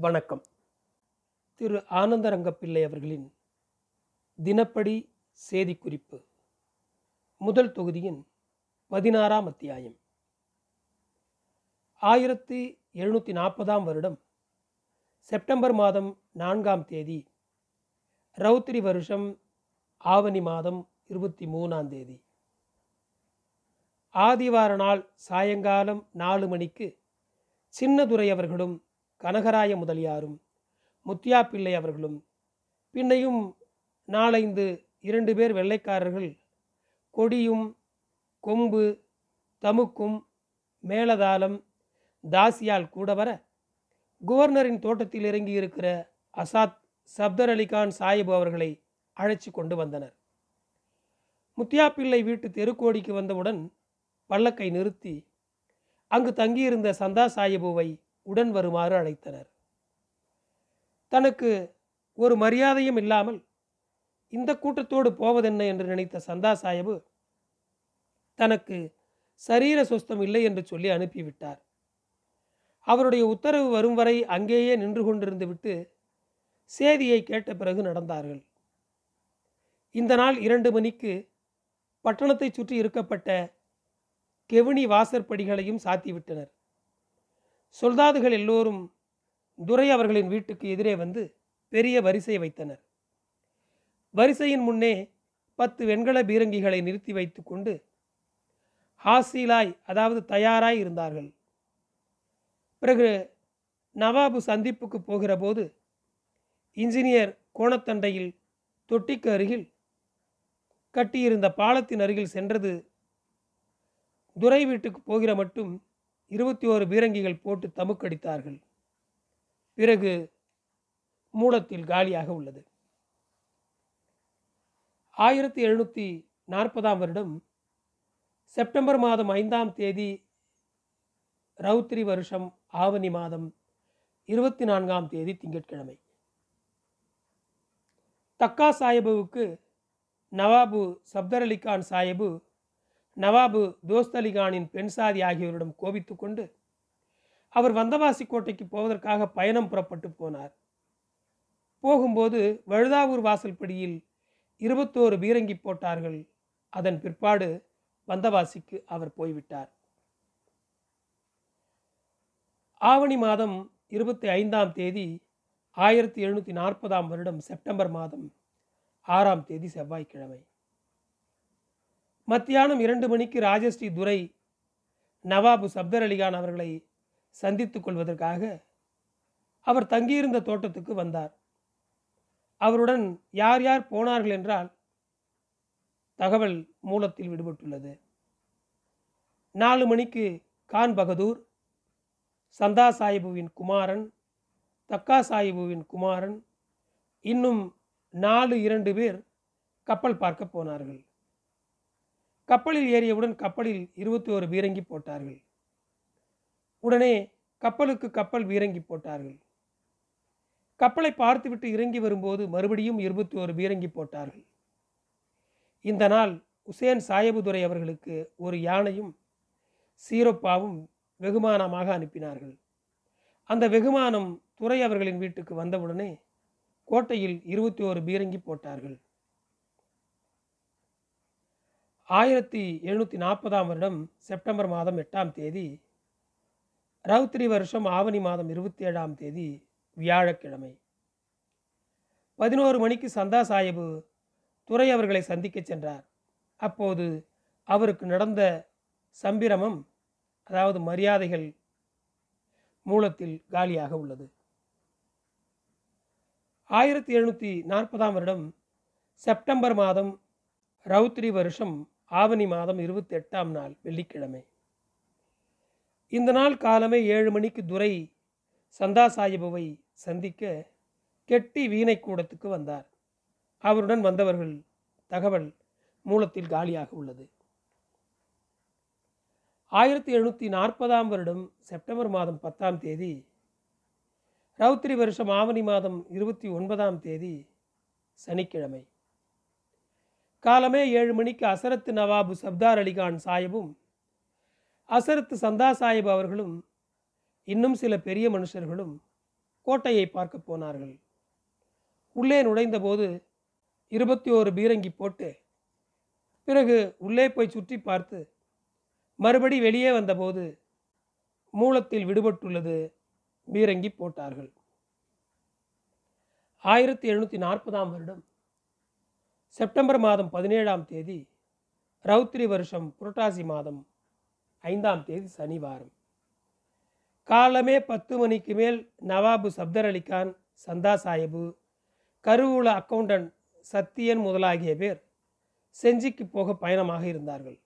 வணக்கம். திரு ஆனந்தரங்கப்பிள்ளை அவர்களின் தினப்படி செய்திக்குறிப்பு. முதல் தொகுதியின் பதினாறாம் அத்தியாயம். ஆயிரத்தி எழுநூற்றி நாற்பதாம் வருடம் செப்டம்பர் மாதம் நான்காம் தேதி ரௌத்திரி வருஷம் ஆவணி மாதம் இருபத்தி மூணாம் தேதி. ஆதிவார நாள் சாயங்காலம் நாலு மணிக்கு சின்னதுரை அவர்களும் கனகராய முதலியாரும் முத்தியா பிள்ளை அவர்களும் பின்னையும் நாளைந்து இரண்டு பேர் வெள்ளைக்காரர்கள் கொடியும் கொம்பு தமுக்கும் மேலதாளம் தாசியால் கூட வர குவர்னரின் தோட்டத்தில் இறங்கி இருக்கிற அசாத் சப்தர் அலிகான் சாஹிப் அவர்களை அழைச்சி கொண்டு வந்தனர். முத்தியாப்பிள்ளை வீட்டு தெருக்கோடிக்கு வந்தவுடன் பல்லக்கை நிறுத்தி அங்கு தங்கியிருந்த சந்தா சாஹிபுவை உடன் வருமாறு அழைத்தனர். தனக்கு ஒரு மரியாதையும் இல்லாமல் இந்த கூட்டத்தோடு போவதென்ன என்று நினைத்த சந்தா சாஹிபு தனக்கு சரீர சொஸ்தம் இல்லை என்று சொல்லி அனுப்பிவிட்டார். அவருடைய உத்தரவு வரும் வரை அங்கேயே நின்று கொண்டிருந்து விட்டு சேதியை கேட்ட பிறகு நடந்தார்கள். இந்த நாள் இரண்டு மணிக்கு பட்டணத்தை சுற்றி இருக்கப்பட்ட கெவினி வாசற்படிகளையும் சாத்திவிட்டனர். சொல்தாதுகள் எல்லோரும் துரை அவர்களின் வீட்டுக்கு எதிரே வந்து பெரிய வரிசை வைத்தனர். வரிசையின் முன்னே பத்து வெண்கல பீரங்கிகளை நிறுத்தி வைத்து கொண்டு ஹாசீலாய் அதாவது தயாராய் இருந்தார்கள். பிறகு நவாபு சந்திப்புக்கு போகிற போது இன்ஜினியர் கோணத்தண்டையில் தொட்டிக்கு அருகில் கட்டியிருந்த பாலத்தின் அருகில் சென்றது. துரை வீட்டுக்கு போகிற மட்டும் இருபத்தி ஓரு பீரங்கிகள் போட்டு தமுக்கடித்தார்கள். பிறகு மூலத்தில் காலியாக உள்ளது. ஆயிரத்தி எழுநூற்றி நாற்பதாம் வருடம் செப்டம்பர் மாதம் ஐந்தாம் தேதி ரவுத்திரி வருஷம் ஆவணி மாதம் இருபத்தி நான்காம் தேதி திங்கட்கிழமை. தக்கா சாஹிபுவுக்கு நவாபு சப்தர் அலிகான் சாஹிபு நவாபு தோஸ்த் அலிகானின் பெண் சாதி ஆகியோரிடம் கோபித்து கொண்டு அவர் வந்தவாசி கோட்டைக்கு போவதற்காக பயணம் புறப்பட்டு போனார். போகும்போது வழுதாவூர் வாசல்படியில் இருபத்தோரு பீரங்கி போட்டார்கள். அதன் பிற்பாடு வந்தவாசிக்கு அவர் போய்விட்டார். ஆவணி மாதம் இருபத்தி ஐந்தாம் தேதி ஆயிரத்தி எழுநூற்றி நாற்பதாம் வருடம் செப்டம்பர் மாதம் ஆறாம் தேதி செவ்வாய்க்கிழமை. மத்தியானம் இரண்டு மணிக்கு ராஜஸ்ரீ துரை நவாபு சப்தர் அலிகான் அவர்களை சந்தித்துக் கொள்வதற்காக அவர் தங்கியிருந்த தோட்டத்துக்கு வந்தார். அவருடன் யார் யார் போனார்கள் என்றால் தகவல் மூலத்தில் விடுபட்டுள்ளது. நாலு மணிக்கு கான் பகதூர் சந்தா சாஹிபுவின் குமாரன் தக்கா சாஹிபுவின் குமாரன் இன்னும் நாலு இரண்டு பேர் கப்பல் பார்க்க போனார்கள். கப்பலில் ஏறியவுடன் கப்பலில் இருபத்தி ஒரு பீரங்கி போட்டார்கள். உடனே கப்பலுக்கு கப்பல் பீரங்கி போட்டார்கள். கப்பலை பார்த்துவிட்டு இறங்கி வரும்போது மறுபடியும் இருபத்தி ஒரு பீரங்கி போட்டார்கள். இந்த நாள் உசேன் சாயபுதுரை அவர்களுக்கு ஒரு யானையும் சீரப்பாவும் வெகுமானமாக அனுப்பினார்கள். அந்த வெகுமானம் துறை அவர்களின் வீட்டுக்கு வந்தவுடனே கோட்டையில் இருபத்தி ஒரு பீரங்கி போட்டார்கள். ஆயிரத்தி எழுநூற்றி நாற்பதாம் வருடம் செப்டம்பர் மாதம் எட்டாம் தேதி ரவுத்திரி வருஷம் ஆவணி மாதம் இருபத்தி ஏழாம் தேதி வியாழக்கிழமை. பதினோரு மணிக்கு சந்தா சாஹிபு துறை அவர்களை சந்திக்க சென்றார். அப்போது அவருக்கு நடந்த சம்பிரமம் அதாவது மரியாதைகள் மூலத்தில் காலியாக உள்ளது. ஆயிரத்தி எழுநூற்றி நாற்பதாம் வருடம் செப்டம்பர் மாதம் ரவுத்ரி வருஷம் ஆவணி மாதம் இருபத்தி எட்டாம் நாள் வெள்ளிக்கிழமை. இந்த நாள் காலமே ஏழு மணிக்கு துரை சந்தா சாஹிபுவை சந்திக்க கெட்டி வீணை கூடத்துக்கு வந்தார். அவருடன் வந்தவர்கள் தகவல் மூலத்தில் காலியாக உள்ளது. ஆயிரத்தி எழுநூற்றி நாற்பதாம் வருடம் செப்டம்பர் மாதம் பத்தாம் தேதி ரவுத்திரி வருஷம் ஆவணி மாதம் இருபத்தி ஒன்பதாம் தேதி சனிக்கிழமை. காலமே ஏழு மணிக்கு அசரத்து நவாபு சப்தார் அலிகான் சாஹிபும் அசரத்து சந்தா சாஹிப் அவர்களும் இன்னும் சில பெரிய மனுஷர்களும் கோட்டையை பார்க்க போனார்கள். உள்ளே நுழைந்தபோது இருபத்தி ஓரு பீரங்கி போட்டு பிறகு உள்ளே போய் சுற்றி பார்த்து மறுபடி வெளியே வந்தபோது மூலத்தில் விடுபட்டுள்ளது பீரங்கி போட்டார்கள். ஆயிரத்தி எழுநூற்றி நாற்பதாம் வருடம் செப்டம்பர் மாதம் பதினேழாம் தேதி ரௌத்ரி வருஷம் புரட்டாசி மாதம் ஐந்தாம் தேதி சனிவாரம் காலமே பத்து மணிக்கு மேல் நவாபு சப்தர் அலிகான் சந்தா சாஹிபு கருவூல அக்கவுண்டன்ட் சத்தியன் முதலாகிய பேர் செஞ்சிக்கு போக பயணமாக இருந்தார்கள்.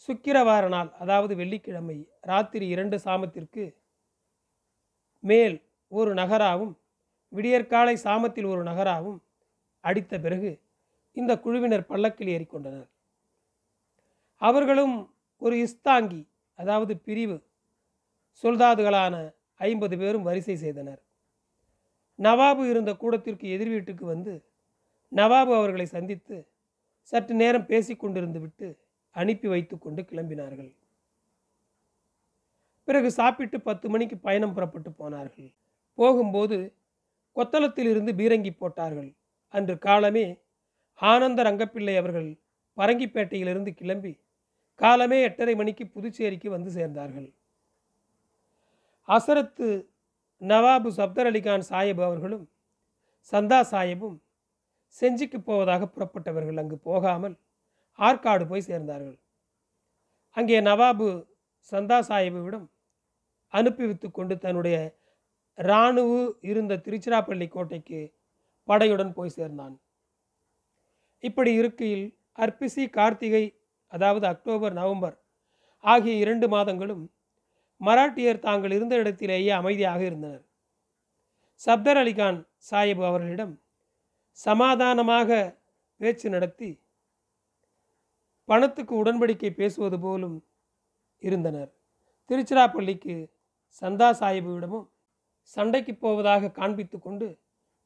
சுக்கிரவார நாள் அதாவது வெள்ளிக்கிழமை ராத்திரி இரண்டு சாமத்திற்கு மேல் ஒரு நகராவும் விடியற்காலை சாமத்தில் ஒரு நகராவும் அடித்த பிறகு இந்த குழுவினர் பல்லக்கில் ஏறிக்கொண்டனர். அவர்களும் ஒரு இஸ்தாங்கி அதாவது பிரிவு சொல்தாதுகளான ஐம்பது பேரும் வரிசை செய்தனர். நவாபு இருந்த கூடத்திற்கு எதிர் வீட்டுக்கு வந்து நவாபு அவர்களை சந்தித்து சற்று நேரம் பேசி கொண்டிருந்து விட்டு அனுப்பி வைத்து கொண்டு கிளம்பினார்கள். பிறகு சாப்பிட்டு பத்து மணிக்கு பயணம் புறப்பட்டு போனார்கள். போகும்போது கொத்தளத்தில் இருந்து பீரங்கி போட்டார்கள். அன்று காலமே ஆனந்த ரங்கப்பிள்ளை அவர்கள் பரங்கிப்பேட்டையிலிருந்து கிளம்பி காலமே எட்டரை மணிக்கு புதுச்சேரிக்கு வந்து சேர்ந்தார்கள். அசரத்து நவாபு சப்தர் அலிகான் சாஹிப் அவர்களும் சந்தா சாஹிப்பும் செஞ்சிக்கு போவதாக புறப்பட்டவர்கள் அங்கு போகாமல் ஆற்காடு போய் சேர்ந்தார்கள். அங்கே நவாபு சந்தா சாஹிபுவிடம் அனுப்பி வைத்து கொண்டு தன்னுடைய இராணுவ இருந்த திருச்சிராப்பள்ளி கோட்டைக்கு படையுடன் போய் சேர்ந்தான். இப்படி இருக்கையில் அர்ப்பிசி கார்த்திகை அதாவது அக்டோபர் நவம்பர் ஆகிய இரண்டு மாதங்களும் மராட்டியர் தாங்கள் இருந்த இடத்திலேயே அமைதியாக இருந்தனர். சப்தர் அலிகான் சாஹிப் அவர்களிடம் சமாதானமாக பேச்சு நடத்தி பணத்துக்கு உடன்படிக்கை பேசுவது போலும் இருந்தனர். திருச்சிராப்பள்ளிக்கு சந்தா சாஹிபுவிடமும் சண்டைக்கு போவதாக காண்பித்து கொண்டு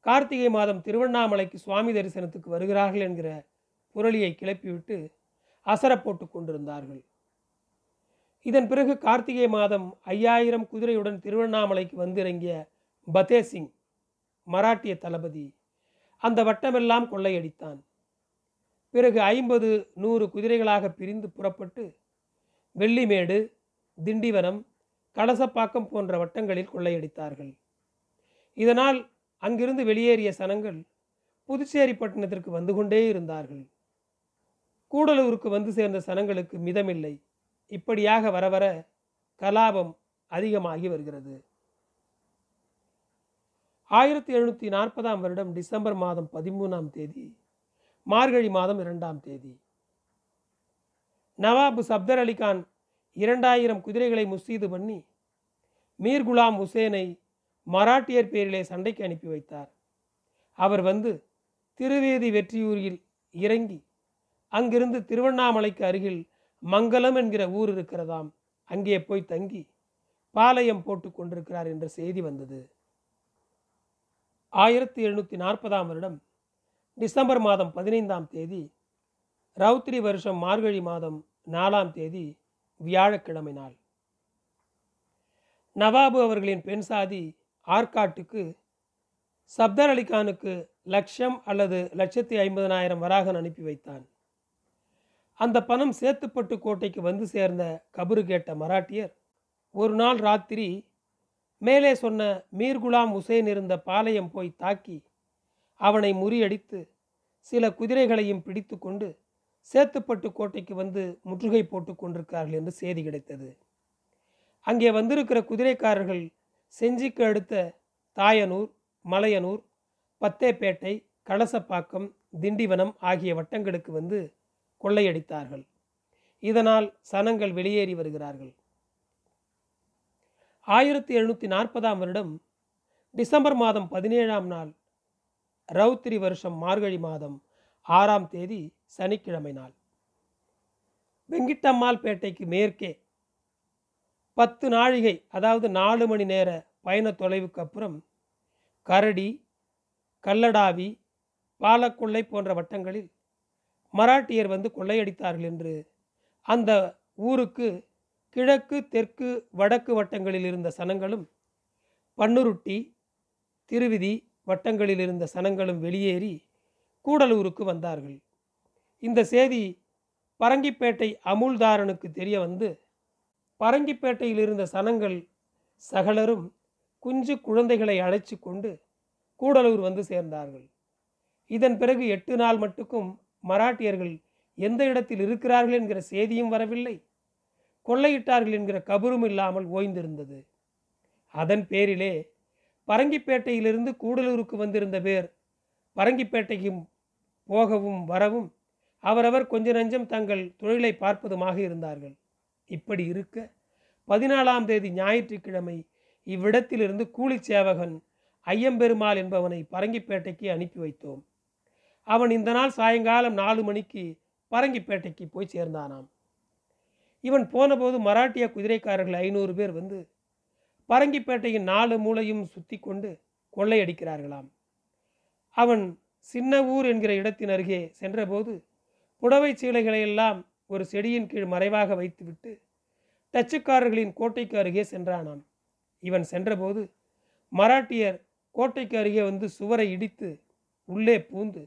கார்த்திகை மாதம் திருவண்ணாமலைக்கு சுவாமி தரிசனத்துக்கு வருகிறார்கள் என்கிற புரளியை கிளப்பிவிட்டு அசரப்போட்டு கொண்டிருந்தார்கள். இதன் பிறகு கார்த்திகை மாதம் ஐயாயிரம் குதிரையுடன் திருவண்ணாமலைக்கு வந்திறங்கிய பதே சிங் மராட்டிய தளபதி அந்த வட்டமெல்லாம் கொள்ளையடித்தான். பிறகு ஐம்பது நூறு குதிரைகளாக பிரிந்து புறப்பட்டு வெள்ளிமேடு திண்டிவனம் கலசப்பாக்கம் போன்ற வட்டங்களில் கொள்ளையடித்தார்கள். இதனால் அங்கிருந்து வெளியேறிய சனங்கள் புதுச்சேரி பட்டணத்திற்கு வந்து கொண்டே இருந்தார்கள். கூடலூருக்கு வந்து சேர்ந்த சனங்களுக்கு மிதமில்லை. இப்படியாக வர வர கலாபம் அதிகமாகி வருகிறது. ஆயிரத்தி எழுநூற்றி நாற்பதாம் வருடம் டிசம்பர் மாதம் பதிமூணாம் தேதி மார்கழி மாதம் இரண்டாம் தேதி. நவாபு சப்தர் அலிகான் இரண்டாயிரம் குதிரைகளை முஸ்தீது பண்ணி மீர் குலாம் ஹுசேனை மராட்டியர் பேரிலே சண்டைக்கு அனுப்பி வைத்தார். அவர் வந்து திருவேதி வெற்றியூரில் இறங்கி அங்கிருந்து திருவண்ணாமலைக்கு அருகில் மங்கலம் என்கிற ஊர் இருக்கிறதாம். அங்கே போய் தங்கி பாளையம் போட்டு கொண்டிருக்கிறார் என்ற செய்தி வந்தது. ஆயிரத்தி எழுநூற்றி நாற்பதாம் வருடம் டிசம்பர் மாதம் பதினைந்தாம் தேதி ரவுத்திரி வருஷம் மார்கழி மாதம் நாலாம் தேதி வியாழக்கிழமை நாள். நவாபு அவர்களின் பெண் சாதி ஆற்காட்டுக்கு சப்தர் அலிகானுக்கு லட்சம் அல்லது லட்சத்தி ஐம்பதனாயிரம் வராகன் அனுப்பி வைத்தான். அந்த பணம் சேத்துப்பட்டு கோட்டைக்கு வந்து சேர்ந்த கபரு கேட்ட மராட்டியர் ஒரு நாள் ராத்திரி மேலே சொன்ன மீர் குலாம் உசேன் இருந்த பாளையம் போய் தாக்கி அவனை முறியடித்து சில குதிரைகளையும் பிடித்து கொண்டு சேத்துப்பட்டு கோட்டைக்கு வந்து முற்றுகை போட்டு கொண்டிருக்கிறார்கள் என்று செய்தி கிடைத்தது. அங்கே வந்திருக்கிற குதிரைக்காரர்கள் செஞ்சிக்கு அடுத்த தாயனூர் மலையனூர் பத்தேப்பேட்டை கலசப்பாக்கம் திண்டிவனம் ஆகிய வட்டங்களுக்கு வந்து கொள்ளையடித்தார்கள். இதனால் சனங்கள் வெளியேறி வருகிறார்கள். ஆயிரத்தி எழுநூற்றி நாற்பதாம் வருடம் டிசம்பர் மாதம் பதினேழாம் நாள் ரவுத்திரி வருஷம் மார்கழி மாதம் ஆறாம் தேதி சனிக்கிழமை நாள். வெங்கிட்டம்மாள் பேட்டைக்கு மேற்கே பத்து நாழிகை அதாவது நாலு மணி நேர பயண தொலைவுக்கு அப்புறம் கரடி கல்லடாவி பாலக்கொள்ளை போன்ற வட்டங்களில் மராட்டியர் வந்து கொள்ளையடித்தார்கள் என்று அந்த ஊருக்கு கிழக்கு தெற்கு வடக்கு வட்டங்களில் இருந்த சனங்களும் பன்னுருட்டி திருவிதி வட்டங்களில் இருந்த சனங்களும் வெளியேறி கூடலூருக்கு வந்தார்கள். இந்த செய்தி பரங்கிப்பேட்டை அமுல்தாரனுக்கு தெரிய வந்து பரங்கிப்பேட்டையில் இருந்த சனங்கள் சகலரும் குஞ்சு குழந்தைகளை அழைச்சி கொண்டு கூடலூர் வந்து சேர்ந்தார்கள். இதன் பிறகு எட்டு நாள் மட்டுக்கும் மராட்டியர்கள் எந்த இடத்தில் இருக்கிறார்கள் என்கிற செய்தியும் வரவில்லை. கொள்ளையிட்டார்கள் என்கிற கபரும் இல்லாமல் ஓய்ந்திருந்தது. அதன் பேரிலே பரங்கிப்பேட்டையிலிருந்து கூடலூருக்கு வந்திருந்த பேர் பரங்கிப்பேட்டைக்கும் போகவும் வரவும் அவரவர் கொஞ்ச நஞ்சம் தங்கள் தொழிலை பார்ப்பதுமாக இருந்தார்கள். இப்படி இருக்க. பதினாலாம் தேதி ஞாயிற்றுக்கிழமை இவ்விடத்திலிருந்து கூலி சேவகன் ஐயம்பெருமாள் என்பவனை பரங்கிப்பேட்டைக்கு அனுப்பி வைத்தோம். அவன் இந்த நாள் சாயங்காலம் நாலு மணிக்கு பரங்கிப்பேட்டைக்கு போய் சேர்ந்தானாம். இவன் போனபோது மராட்டிய குதிரைக்காரர்கள் ஐநூறு பேர் வந்து பரங்கிப்பேட்டையின் நாலு மூலையும் சுத்தி கொண்டு கொள்ளையடிக்கிறார்களாம். அவன் சின்ன ஊர் என்கிற இடத்தின் அருகே சென்றபோது புடவை சீலைகளையெல்லாம் ஒரு செடியின் கீழ் மறைவாக வைத்துவிட்டு டச்சுக்காரர்களின் கோட்டைக்கு அருகே சென்றானாம். இவன் சென்றபோது மராட்டியர் கோட்டைக்கு அருகே வந்து சுவரை இடித்து உள்ளே பூந்து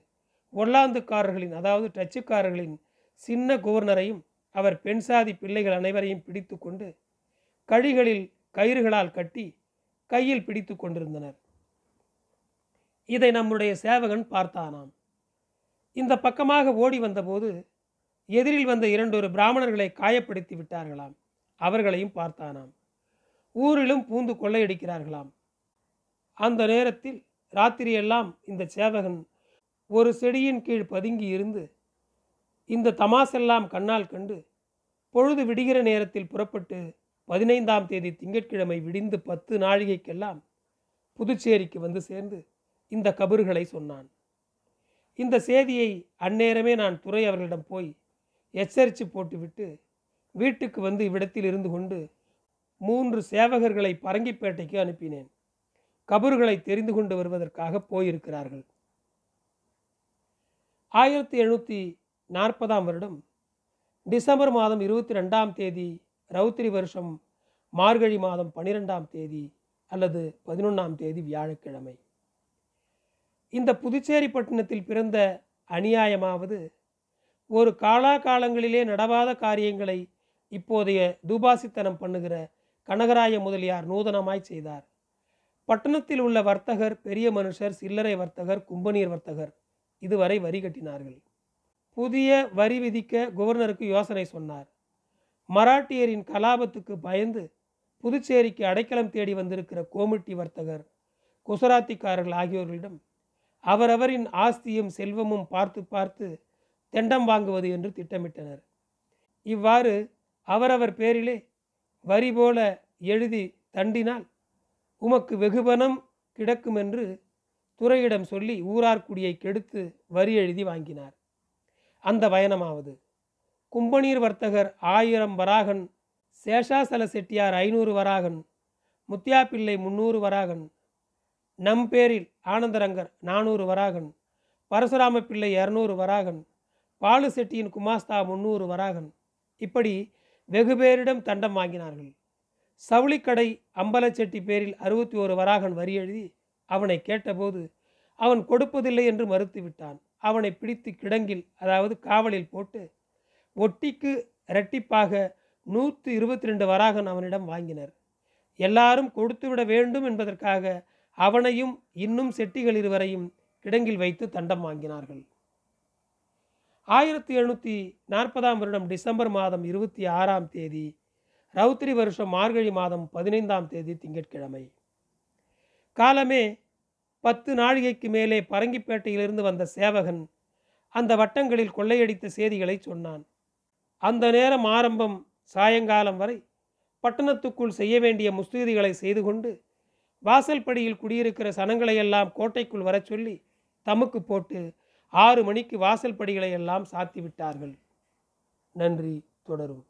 ஒல்லாந்துக்காரர்களின் அதாவது டச்சுக்காரர்களின் சின்ன கவர்னரையும் அவர் பெண் சாதி பிள்ளைகள் அனைவரையும் பிடித்து கொண்டு கழிகளில் கயிறுகளால் கட்டி கையில் பிடித்து கொண்டிருந்தனர். இதை நம்முடைய சேவகன் பார்த்தானாம். இந்த பக்கமாக ஓடி வந்தபோது எதிரில் வந்த இரண்டொரு பிராமணர்களை காயப்படுத்தி விட்டார்களாம். அவர்களையும் பார்த்தானாம். ஊரிலும் பூந்து கொள்ளையடிக்கிறார்களாம். அந்த நேரத்தில் ராத்திரியெல்லாம் இந்த சேவகன் ஒரு செடியின் கீழ் பதுங்கி இருந்து இந்த தமாசெல்லாம் கண்ணால் கண்டு பொழுது விடுகிற நேரத்தில் புறப்பட்டு பதினைந்தாம் தேதி திங்கட்கிழமை விடிந்து பத்து நாழிகைக்கெல்லாம் புதுச்சேரிக்கு வந்து சேர்ந்து இந்த கபறுகளை சொன்னான். இந்த செய்தியை அந்நேரமே நான் துறை அவர்களிடம் போய் எச்சரித்து போட்டுவிட்டு வீட்டுக்கு வந்து இவ்விடத்தில் இருந்து கொண்டு மூன்று சேவகர்களை பரங்கிப்பேட்டைக்கு அனுப்பினேன். கபர்களை தெரிந்து கொண்டு வருவதற்காக போயிருக்கிறார்கள். ஆயிரத்தி எழுநூற்றி நாற்பதாம் வருடம் டிசம்பர் மாதம் இருபத்தி ரெண்டாம் தேதி ரவுத்திரி வருஷம் மார்கழி மாதம் பனிரெண்டாம் தேதி அல்லது பதினொன்றாம் தேதி வியாழக்கிழமை. இந்த புதுச்சேரி பட்டினத்தில் பிறந்த அநியாயமாவது ஒரு காலாகாலங்களிலே நடவாத காரியங்களை இப்போதைய தூபாசித்தனம் பண்ணுகிற கனகராய முதலியார் நூதனமாய் செய்தார். பட்டணத்தில் உள்ள வர்த்தகர் பெரிய மனுஷர் சில்லறை வர்த்தகர் கும்பநீர் வர்த்தகர் இதுவரை வரி கட்டினார்கள். புதிய வரி விதிக்க கவர்னருக்கு யோசனை சொன்னார். மராட்டியரின் கலாபத்துக்கு பயந்து புதுச்சேரிக்கு அடைக்கலம் தேடி வந்திருக்கிற கோமிட்டி வர்த்தகர் குசராத்திக்காரர்கள் ஆகியோர்களிடம் அவரவரின் ஆஸ்தியும் செல்வமும் பார்த்து பார்த்து தெண்டம் வாங்குவது என்று திட்டமிட்டனர். இவ்வாறு அவரவர் பேரிலே வரி போல எழுதி தண்டினால் உமக்கு வெகுபணம் கிடக்கும் என்று துறையிடம் சொல்லி ஊரார்குடியை கெடுத்து வரி எழுதி வாங்கினார். அந்த பயணமாவது. கும்பநீர் வர்த்தகர் ஆயிரம் வராகன் சேஷாசல செட்டியார் ஐநூறு வராகன் முத்தியாப்பிள்ளை முன்னூறு வராகன் நம் பேரில் ஆனந்தரங்கர் நானூறு வராகன் பரசுராம பிள்ளை இரநூறு வராகன் பாலு செட்டியின் குமாஸ்தா முன்னூறு வராகன். இப்படி வெகு பேரிடம் தண்டம் வாங்கினார்கள். சவுளிக்கடை அம்பலச்செட்டி பேரில் அறுபத்தி ஒரு வராகன் வரி எழுதி அவனை கேட்டபோது அவன் கொடுப்பதில்லை என்று மறுத்து விட்டான். அவனை பிடித்து கிடங்கில் அதாவது காவலில் போட்டு ஒட்டிக்கு இரட்டிப்பாக நூற்று இருபத்தி ரெண்டு வராகன் அவனிடம் வாங்கினர். எல்லாரும் கொடுத்துவிட வேண்டும் என்பதற்காக அவனையும் இன்னும் செட்டிகள் இருவரையும் கிடங்கில் வைத்து தண்டம் வாங்கினார்கள். ஆயிரத்தி எழுநூற்றி நாற்பதாம் வருடம் டிசம்பர் மாதம் இருபத்தி ஆறாம் தேதி ரவுத்திரி வருஷம் மார்கழி மாதம் பதினைந்தாம் தேதி திங்கட்கிழமை. காலமே பத்து நாழிகைக்கு மேலே பரங்கிப்பேட்டையிலிருந்து வந்த சேவகன் அந்த வட்டங்களில் கொள்ளையடித்த செய்திகளை சொன்னான். அந்த நேரம் ஆரம்பம் சாயங்காலம் வரை பட்டணத்துக்குள் செய்ய வேண்டிய முஸ்தீதிகளை செய்து கொண்டு வாசல்படியில் குடியிருக்கிற சனங்களையெல்லாம் கோட்டைக்குள் வரச் சொல்லி தமுக்கு போட்டு ஆறு மணிக்கு வாசல் படிகளை எல்லாம் சாத்தி விட்டார்கள் நன்றி தொடரும்.